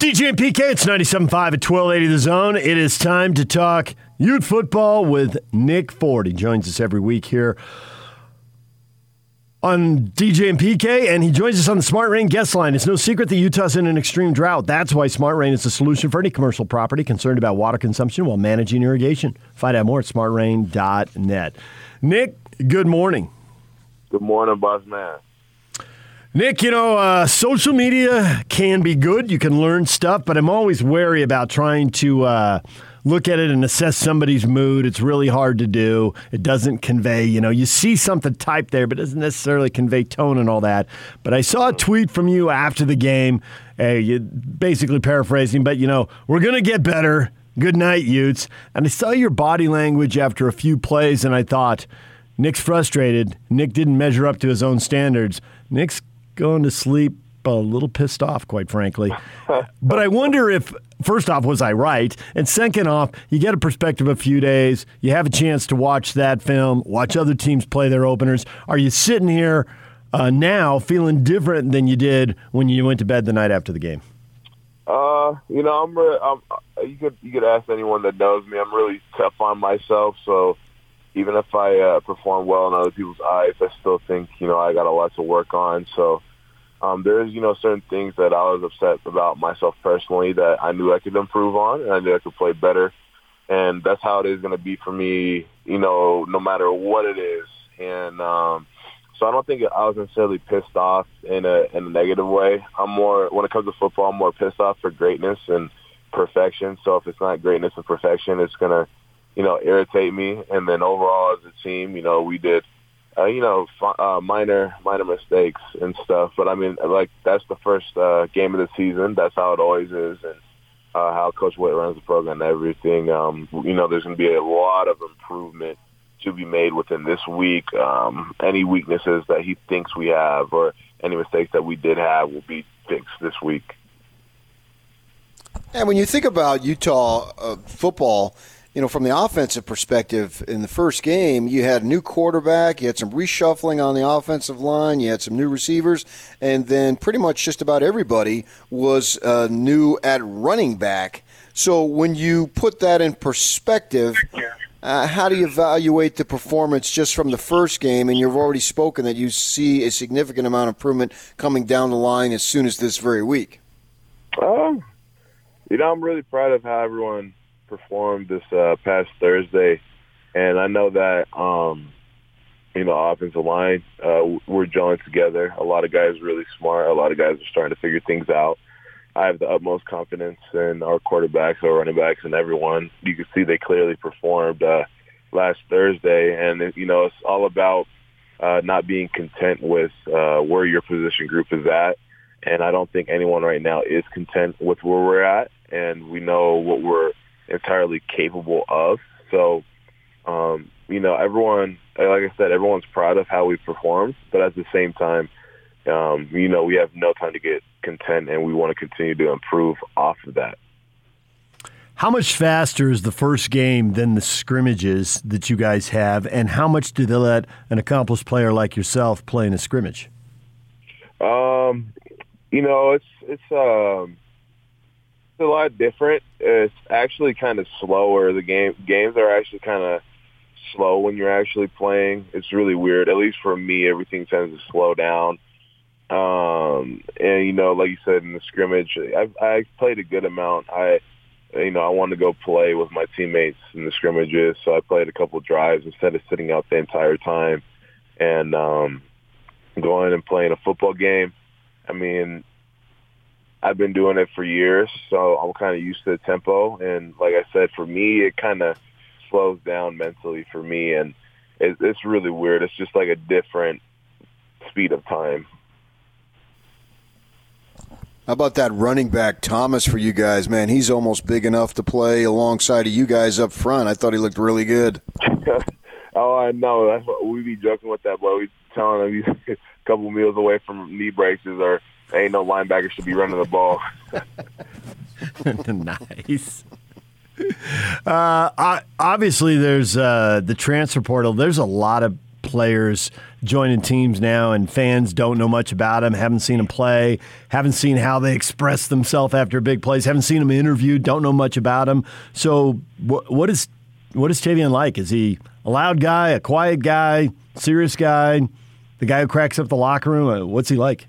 DJ and PK, it's 97.5 at 1280 The Zone. It is time to talk Ute football with Nick Ford. He joins us every week here on DJ and PK, and he joins us on the Smart Rain guest line. It's no secret that Utah's in an extreme drought. That's why Smart Rain is the solution for any commercial property concerned about water consumption while managing irrigation. Find out more at smartrain.net. Nick, good morning. Good morning, boss man. Nick, you know, uh, social media can be good. You can learn stuff, but I'm always wary about trying to uh, look at it and assess somebody's mood. It's really hard to do. It doesn't convey, you know, you see something typed there, but it doesn't necessarily convey tone and all that. But I saw a tweet from you after the game, uh, you basically paraphrasing, but, you know, we're going to get better. Good night, Utes. And I saw your body language after a few plays, and I thought, Nick's frustrated. Nick didn't measure up to his own standards. Nick's going to sleep a little pissed off, quite frankly. but I wonder if, first off, was I right? And second off, you get a perspective a few days. You have a chance to watch that film, watch other teams play their openers. Are you sitting here uh, now feeling different than you did when you went to bed the night after the game? Uh, you know, I'm, re- I'm. You could you could ask anyone that knows me. I'm really tough on myself, so even if I uh, perform well in other people's eyes, I still think you know I got a lot to work on. So um, there's you know certain things that I was upset about myself personally that I knew I could improve on and I knew I could play better, and that's how it is going to be for me. You know, no matter what it is, and um, so I don't think I was necessarily pissed off in a in a negative way. I'm more when it comes to football, I'm more pissed off for greatness and perfection. So if it's not greatness and perfection, it's gonna you know irritate me. And then overall as a team, you know we did uh, you know, uh, minor minor mistakes and stuff. But I mean, like that's the first uh, game of the season. That's how it always is, and uh, how Coach Whitt runs the program and everything. Um, you know, there's going to be a lot of improvement to be made within this week. Um, any weaknesses that he thinks we have, or any mistakes that we did have, will be fixed this week. And when you think about Utah uh, football you know, from the offensive perspective, in the first game, you had a new quarterback, you had some reshuffling on the offensive line, you had some new receivers, and then pretty much just about everybody was uh, new at running back. So when you put that in perspective, uh, how do you evaluate the performance just from the first game? And you've already spoken that you see a significant amount of improvement coming down the line as soon as this very week. Um, you know, I'm really proud of how everyone performed this uh, past Thursday, and I know that um, you know offensive line uh, we're gelling together. A lot of guys really smart. A lot of guys are starting to figure things out. I have the utmost confidence in our quarterbacks, our running backs, and everyone. You can see they clearly performed uh, last Thursday, and you know it's all about uh, not being content with uh, where your position group is at. And I don't think anyone right now is content with where we're at, and we know what we're entirely capable of. So, um, you know, everyone, like I said, everyone's proud of how we performed, but at the same time, um, you know, we have no time to get content, and we want to continue to improve off of that. How much faster is the first game than the scrimmages that you guys have, and how much do they let an accomplished player like yourself play in a scrimmage? Um, you know, it's it's um, a lot different. It's actually kind of slower. The game games are actually kind of slow when you're actually playing. It's really weird. At least for me, everything tends to slow down. Um, and you know, like you said in the scrimmage, I, I played a good amount. I, you know, I wanted to go play with my teammates in the scrimmages, so I played a couple drives instead of sitting out the entire time and um, going and playing a football game. I mean, I've been doing it for years, so I'm kind of used to the tempo. And like I said, for me, it kind of slows down mentally for me, and it, it's really weird. It's just like a different speed of time. How about that running back Thomas for you guys, man? He's almost big enough to play alongside of you guys up front. I thought he looked really good. oh, I know. That's what we be joking with that boy. We telling him he's a couple meals away from knee braces or ain't no linebacker should be running the ball. nice. Uh, obviously, there's uh, the transfer portal. There's a lot of players joining teams now, and fans don't know much about him, haven't seen him play, haven't seen how they express themselves after big plays, haven't seen him interviewed, don't know much about him. So, what, what is what is Tavion like? Is he a loud guy, a quiet guy, serious guy, the guy who cracks up the locker room? Uh, what's he like?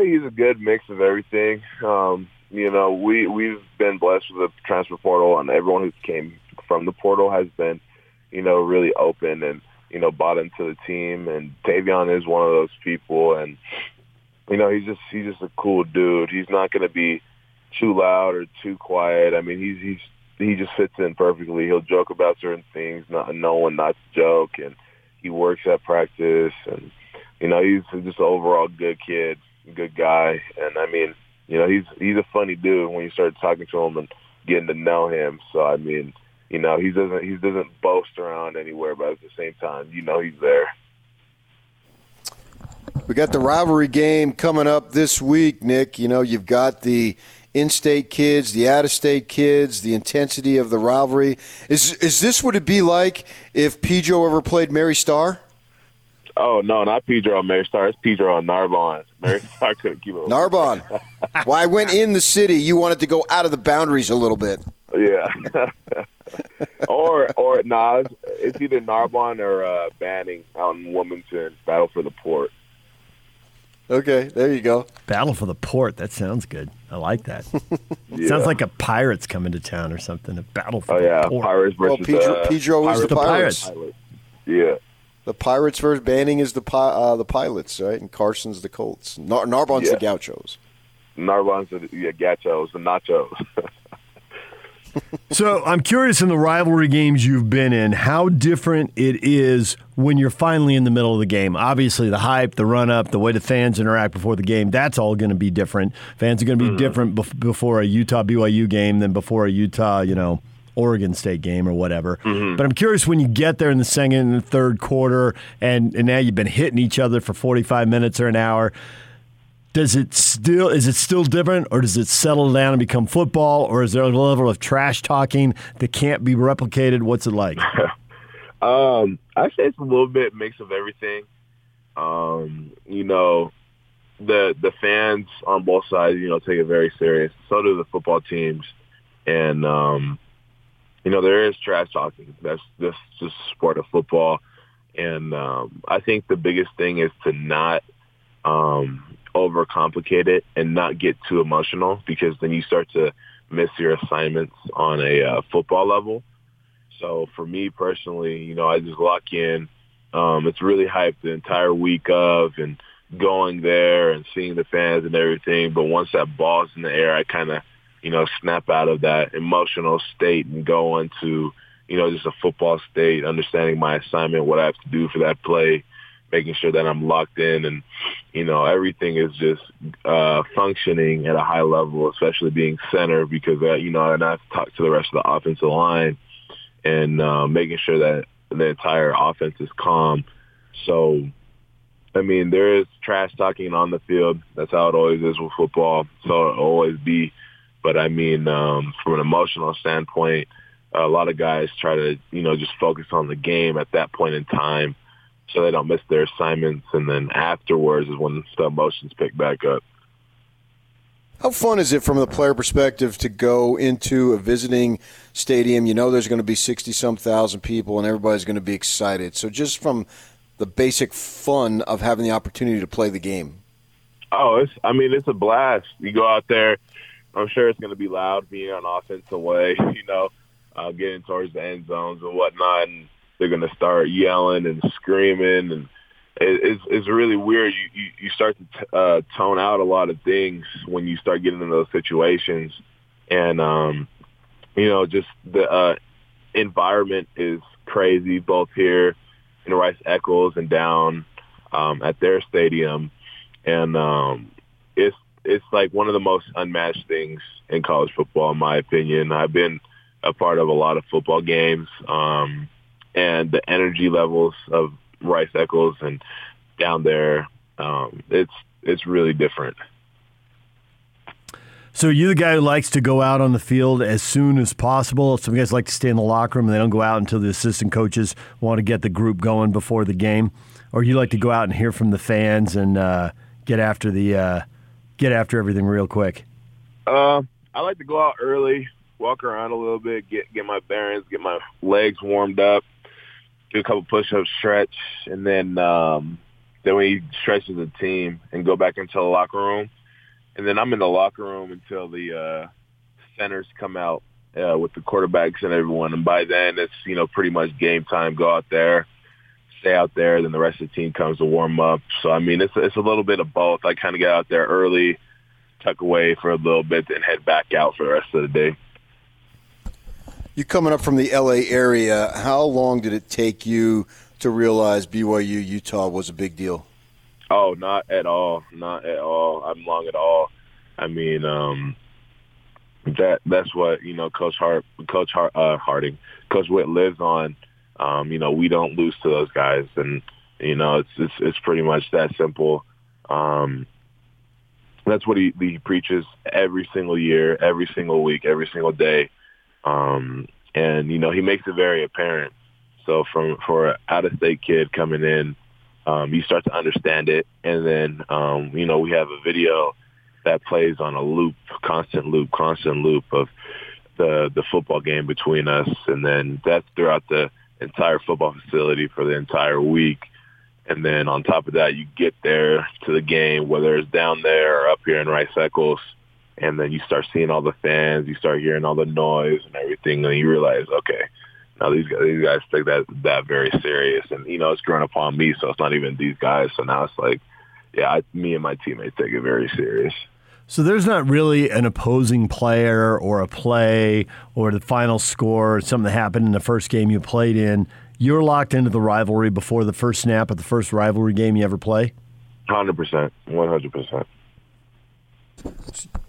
Say he's a good mix of everything. Um, you know, we we've been blessed with the transfer portal, and everyone who came from the portal has been, you know, really open and you know bought into the team. And Tavion is one of those people, and you know, he's just he's just a cool dude. He's not going to be too loud or too quiet. I mean, he's he's he just fits in perfectly. He'll joke about certain things, not knowing not to joke, and he works at practice, and you know, he's just an overall good kid, good guy, and I mean, you know, he's he's a funny dude when you start talking to him and getting to know him. So I mean, you know, he doesn't he doesn't boast around anywhere, but at the same time, you know, he's there. We got the rivalry game coming up this week, Nick. You know, you've got the in-state kids, the out-of-state kids, the intensity of the rivalry. Is is this what it'd be like if Pedro ever played Mary Star? Oh no, not Pedro on Mary Star. It's Pedro on Narbonne. Mary Star couldn't keep it. Narbonne. well, I went in the city. You wanted to go out of the boundaries a little bit. Yeah. or or nah, it's either Narbonne or uh, Banning out in Wilmington. Battle for the port. Okay, there you go. Battle for the port. That sounds good. I like that. yeah. Sounds like a pirates coming to town or something. A battle for oh, the yeah. port. Pirates versus well, Pedro, uh, Pedro is Pirates. the pirates. Pirates. Yeah. The Pirates versus Banning is the uh, the pilots, right? And Carson's the Colts. Nar- Narbonne's Yeah. the Gauchos. Narbonne's the yeah, Gauchos, the Nachos. So I'm curious in the rivalry games you've been in, how different it is when you're finally in the middle of the game. Obviously, the hype, the run up, the way the fans interact before the game, that's all going to be different. Fans are going to be different bef- before a Utah BYU game than before a Utah, you know, Oregon State game or whatever. But I'm curious when you get there in the second and third quarter, and, and now you've been hitting each other for 45 minutes or an hour does it still is it still different or does it settle down and become football or is there a level of trash talking that can't be replicated what's it like Um, I say it's a little bit mix of everything. Um, you know, the the fans on both sides, you know, take it very serious. So do the football teams, and um, you know, there is trash talking. That's that's just sport of football, and um, I think the biggest thing is to not um, overcomplicate it and not get too emotional because then you start to miss your assignments on a uh, football level. So for me personally, you know, I just lock in. Um, it's really hyped the entire week of and going there and seeing the fans and everything. But once that ball's in the air, I kind of, you know, snap out of that emotional state and go into, you know, just a football state, understanding my assignment, what I have to do for that play, making sure that I'm locked in and, you know, everything is just uh, functioning at a high level, especially being center because, uh, you know, and I have to talk to the rest of the offensive line and uh, making sure that the entire offense is calm. So, I mean, there is trash talking on the field. That's how it always is with football. So it'll always be. But I mean, um, from an emotional standpoint, a lot of guys try to, you know, just focus on the game at that point in time so they don't miss their assignments. And then afterwards is when the emotions pick back up. How fun is it from the player perspective to go into a visiting stadium? You know there's going to be 60 some thousand people and everybody's going to be excited. So just from the basic fun of having the opportunity to play the game. Oh, it's. I mean, it's a blast. You go out there. I'm sure it's going to be loud being on offensive way. You know, uh, getting towards the end zones and whatnot, and they're going to start yelling and screaming, and it, it's it's really weird. You you, you start to t- uh, tone out a lot of things when you start getting in those situations, and um, you know, just the uh, environment is crazy both here in Rice Eccles and down um, at their stadium and um, it's it's like one of the most unmatched things in college football, in my opinion. I've been a part of a lot of football games, um, and the energy levels of Rice Eccles and down there, um, it's it's really different. So you're the guy who likes to go out on the field as soon as possible. Some guys like to stay in the locker room and they don't go out until the assistant coaches want to get the group going before the game, or you like to go out and hear from the fans and uh, get after the uh, get after everything real quick. Uh, I like to go out early, walk around a little bit, get get my bearings, get my legs warmed up, do a couple push-ups, stretch, and then um, then we stretch as a team and go back into the locker room and then I'm in the locker room until the uh, centers come out uh, with the quarterbacks and everyone. And by then, it's you know pretty much game time. Go out there, stay out there. Then the rest of the team comes to warm up. So I mean, it's it's a little bit of both. I kind of get out there early, tuck away for a little bit, then head back out for the rest of the day. You coming up from the LA area? How long did it take you to realize BYU Utah was a big deal? Oh, not at all. Not at all. I'm long at all. I mean, um, that that's what you know, Coach Hart, Coach Hart, uh, Harding, Coach Witt lives on. Um, you know, we don't lose to those guys, and you know, it's it's, it's pretty much that simple. Um, that's what he, he preaches every single year, every single week, every single day, um, and you know, he makes it very apparent. So, from for an out-of-state kid coming in um, you start to understand it. And then, um, you know, we have a video that plays on a loop, constant loop, constant loop of the the football game between us, and then that's throughout the entire football facility for the entire week. And then on top of that, you get there to the game, whether it's down there or up here in Rice Eccles, and then you start seeing all the fans, you start hearing all the noise and everything, and you realize, okay, now these guys, these guys take that that very serious, and you know it's grown upon me, so it's not even these guys. So now it's like, yeah, I, me and my teammates take it very serious. So there's not really an opposing player or a play or the final score or something that happened in the first game you played in. You're locked into the rivalry before the first snap of the first rivalry game you ever play. Hundred percent, one hundred percent.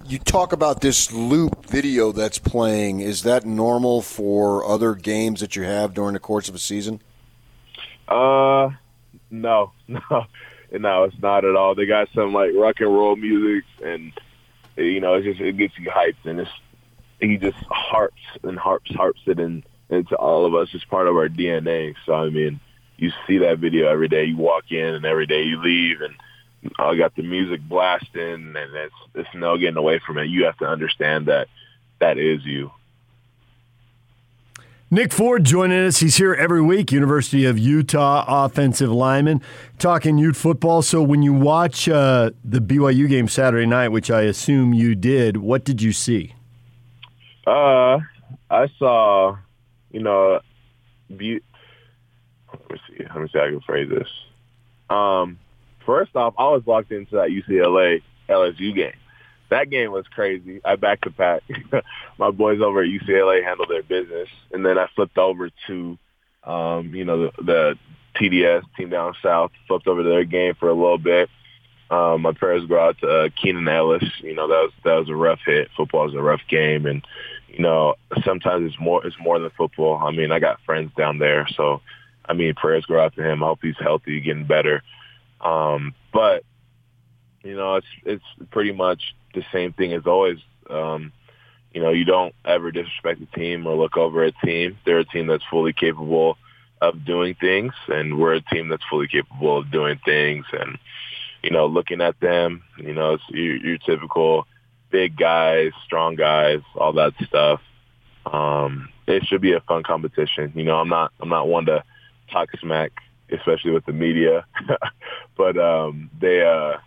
You talk about this loop video that's playing. Is that normal for other games that you have during the course of a season? Uh, no, no, no, it's not at all. They got some like rock and roll music, and you know, it just it gets you hyped, and it's he just harps and harps, harps it in into all of us. It's part of our DNA. So I mean, you see that video every day. You walk in, and every day you leave, and I got the music blasting, and it's it's no getting away from it. You have to understand that that is you. Nick Ford joining us. He's here every week, University of Utah offensive lineman, talking Ute football. So when you watch uh, the BYU game Saturday night, which I assume you did, what did you see? Uh, I saw, you know, be- let me see. Let me see how I can phrase this. Um, First off, I was locked into that UCLA LSU game. That game was crazy. I backed the pack. My boys over at UCLA handled their business, and then I flipped over to, um, you know, the, the TDS team down south. Flipped over to their game for a little bit. Um, my prayers go out to uh, Keenan Ellis. You know, that was that was a rough hit. Football is a rough game, and you know, sometimes it's more it's more than football. I mean, I got friends down there, so I mean, prayers go out to him. I hope he's healthy, getting better. Um, but you know, it's it's pretty much the same thing as always. Um, you know, you don't ever disrespect a team or look over a team. They're a team that's fully capable of doing things, and we're a team that's fully capable of doing things. And you know, looking at them, you know, it's your, your typical big guys, strong guys, all that stuff. Um, it should be a fun competition. You know, I'm not I'm not one to talk smack especially with the media. but um, they, uh,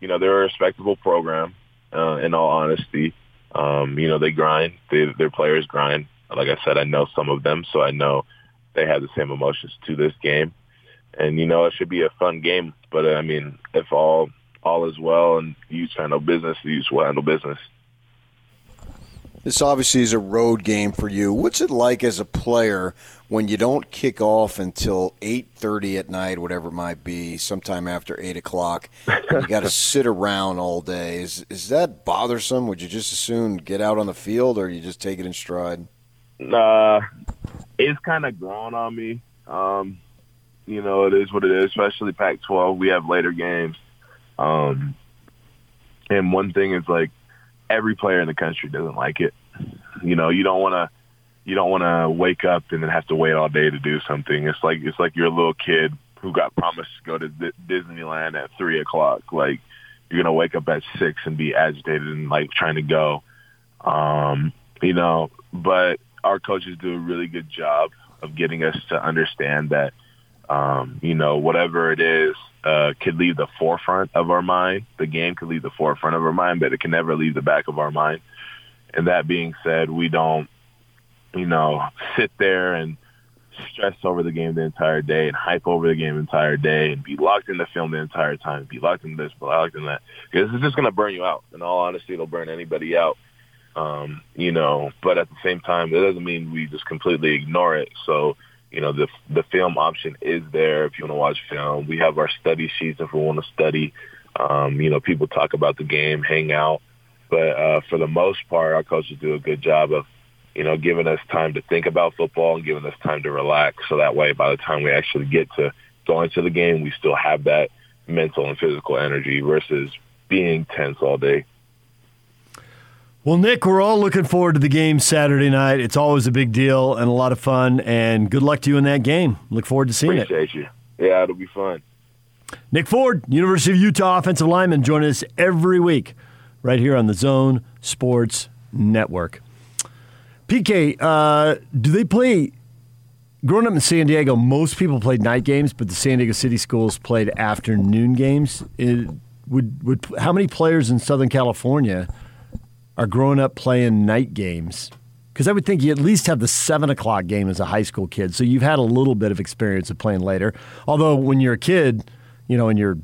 you know, they're a respectable program. Uh, in all honesty, um, you know, they grind. They, their players grind. Like I said, I know some of them, so I know they have the same emotions to this game. And you know, it should be a fun game. But I mean, if all all is well and you handle business, you will handle business. This obviously is a road game for you. What's it like as a player when you don't kick off until eight thirty at night, whatever it might be, sometime after eight o'clock? you got to sit around all day. Is is that bothersome? Would you just as soon get out on the field, or you just take it in stride? Uh, it's kind of grown on me. Um, you know, it is what it is. Especially Pac-12, we have later games. Um, and one thing is like every player in the country doesn't like it. You know, you don't want to you don't want to wake up and then have to wait all day to do something. It's like it's like you're a little kid who got promised to go to D- Disneyland at three o'clock. Like you're gonna wake up at six and be agitated and like trying to go. Um, you know, but our coaches do a really good job of getting us to understand that, um, you know, whatever it is, uh, could leave the forefront of our mind. The game could leave the forefront of our mind, but it can never leave the back of our mind. And that being said, we don't, you know, sit there and stress over the game the entire day and hype over the game the entire day and be locked in the film the entire time, be locked in this, be locked in that. Because it's just going to burn you out. In all honesty, it'll burn anybody out. Um, you know, but at the same time, it doesn't mean we just completely ignore it. So, you know, the the film option is there if you want to watch film. We have our study sheets if we want to study. Um, you know, people talk about the game, hang out, but uh, for the most part, our coaches do a good job of, you know, giving us time to think about football and giving us time to relax. So that way, by the time we actually get to going to the game, we still have that mental and physical energy versus being tense all day. Well, Nick, we're all looking forward to the game Saturday night. It's always a big deal and a lot of fun. And good luck to you in that game. Look forward to seeing Appreciate it. Appreciate you. Yeah, it'll be fun. Nick Ford, University of Utah offensive lineman, joining us every week right here on the Zone Sports Network. PK, uh, do they play? Growing up in San Diego, most people played night games, but the San Diego City schools played afternoon games. It, would would how many players in Southern California are growing up playing night games? Because I would think you at least have the seven o'clock game as a high school kid, so you've had a little bit of experience of playing later. Although when you're a kid, you know, in your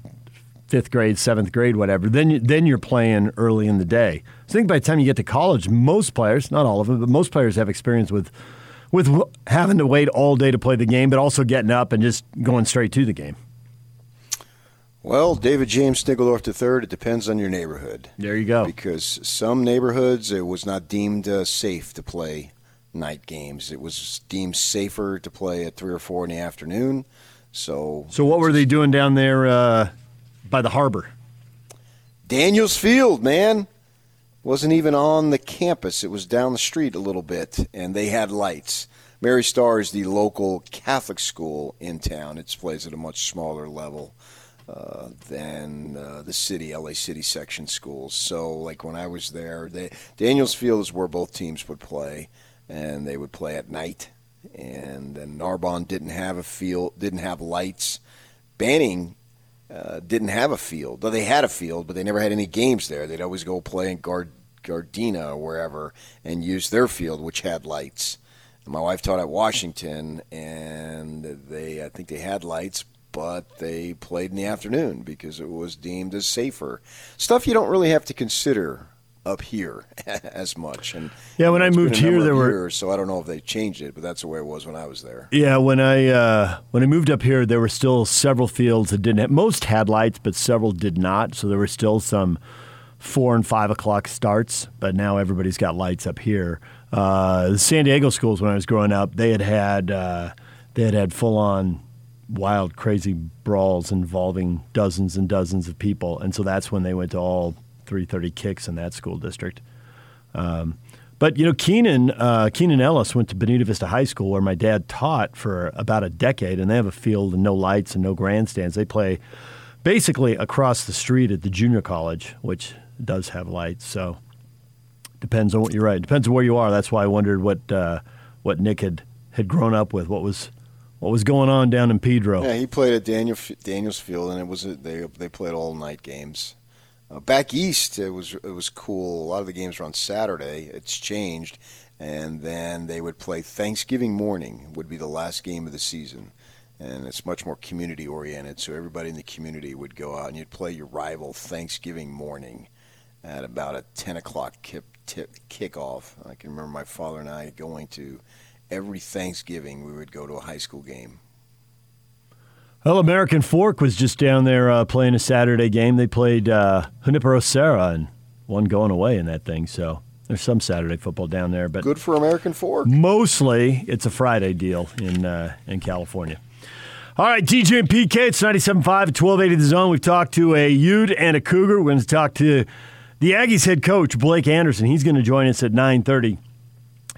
fifth grade, seventh grade, whatever, then you, then you're playing early in the day. So I think by the time you get to college, most players, not all of them, but most players have experience with with having to wait all day to play the game, but also getting up and just going straight to the game. Well, David James Snigeldorf III, it depends on your neighborhood. There you go. Because some neighborhoods, it was not deemed uh, safe to play night games. It was deemed safer to play at 3 or 4 in the afternoon. So, so what were they doing down there uh, by the harbor? Daniels Field, man. Wasn't even on the campus. It was down the street a little bit, and they had lights. Mary Star is the local Catholic school in town. It plays at a much smaller level uh, than uh, the city, LA City section schools. So, like when I was there, they, Daniels Field is where both teams would play, and they would play at night. And then Narbonne didn't have a field, didn't have lights. Banning uh, didn't have a field. Though they had a field, but they never had any games there. They'd always go play in Gard- Gardena or wherever and use their field, which had lights. My wife taught at Washington, and they I think they had lights, but they played in the afternoon because it was deemed as safer. Stuff you don't really have to consider up here as much. And yeah, when I moved here, there were years, so I don't know if they changed it, but that's the way it was when I was there. Yeah, when I uh, when I moved up here, there were still several fields that didn't. Have, most had lights, but several did not. So there were still some four and five o'clock starts. But now everybody's got lights up here. Uh, the San Diego schools, when I was growing up, they had had uh, they had had full on wild, crazy brawls involving dozens and dozens of people, and so that's when they went to all 330 kicks in that school district. Um, but you know, Keenan uh, Keenan Ellis went to Bonita Vista High School, where my dad taught for about a decade, and they have a field and no lights and no grandstands. They play basically across the street at the junior college, which does have lights. So depends on what you're right. Depends on where you are. That's why I wondered what uh, what Nick had had grown up with. What was what was going on down in Pedro? Yeah, he played at Daniel Daniels Field, and it was a, they they played all night games. Uh, back east, it was it was cool. A lot of the games were on Saturday. It's changed, and then they would play Thanksgiving morning would be the last game of the season, and it's much more community oriented. So everybody in the community would go out and you'd play your rival Thanksgiving morning at about a ten o'clock kip, tip, kickoff. I can remember my father and I going to every Thanksgiving. We would go to a high school game well, American Fork was just down there uh, playing a Saturday game. They played uh, Junipero Serra and one going away in that thing. So there's some Saturday football down there, but good for American Fork. Mostly, it's a Friday deal in uh, in California. All right, DJ and PK, it's 97.5 at 1280 The Zone. We've talked to a Ute and a Cougar. We're going to talk to The Aggies head coach Blake Anderson, he's going to join us at 9:30.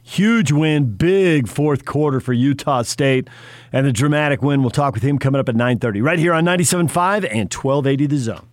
Huge win, big fourth quarter for Utah State, and a dramatic win. We'll talk with him coming up at 9:30 right here on 97.5 and 1280 The Zone.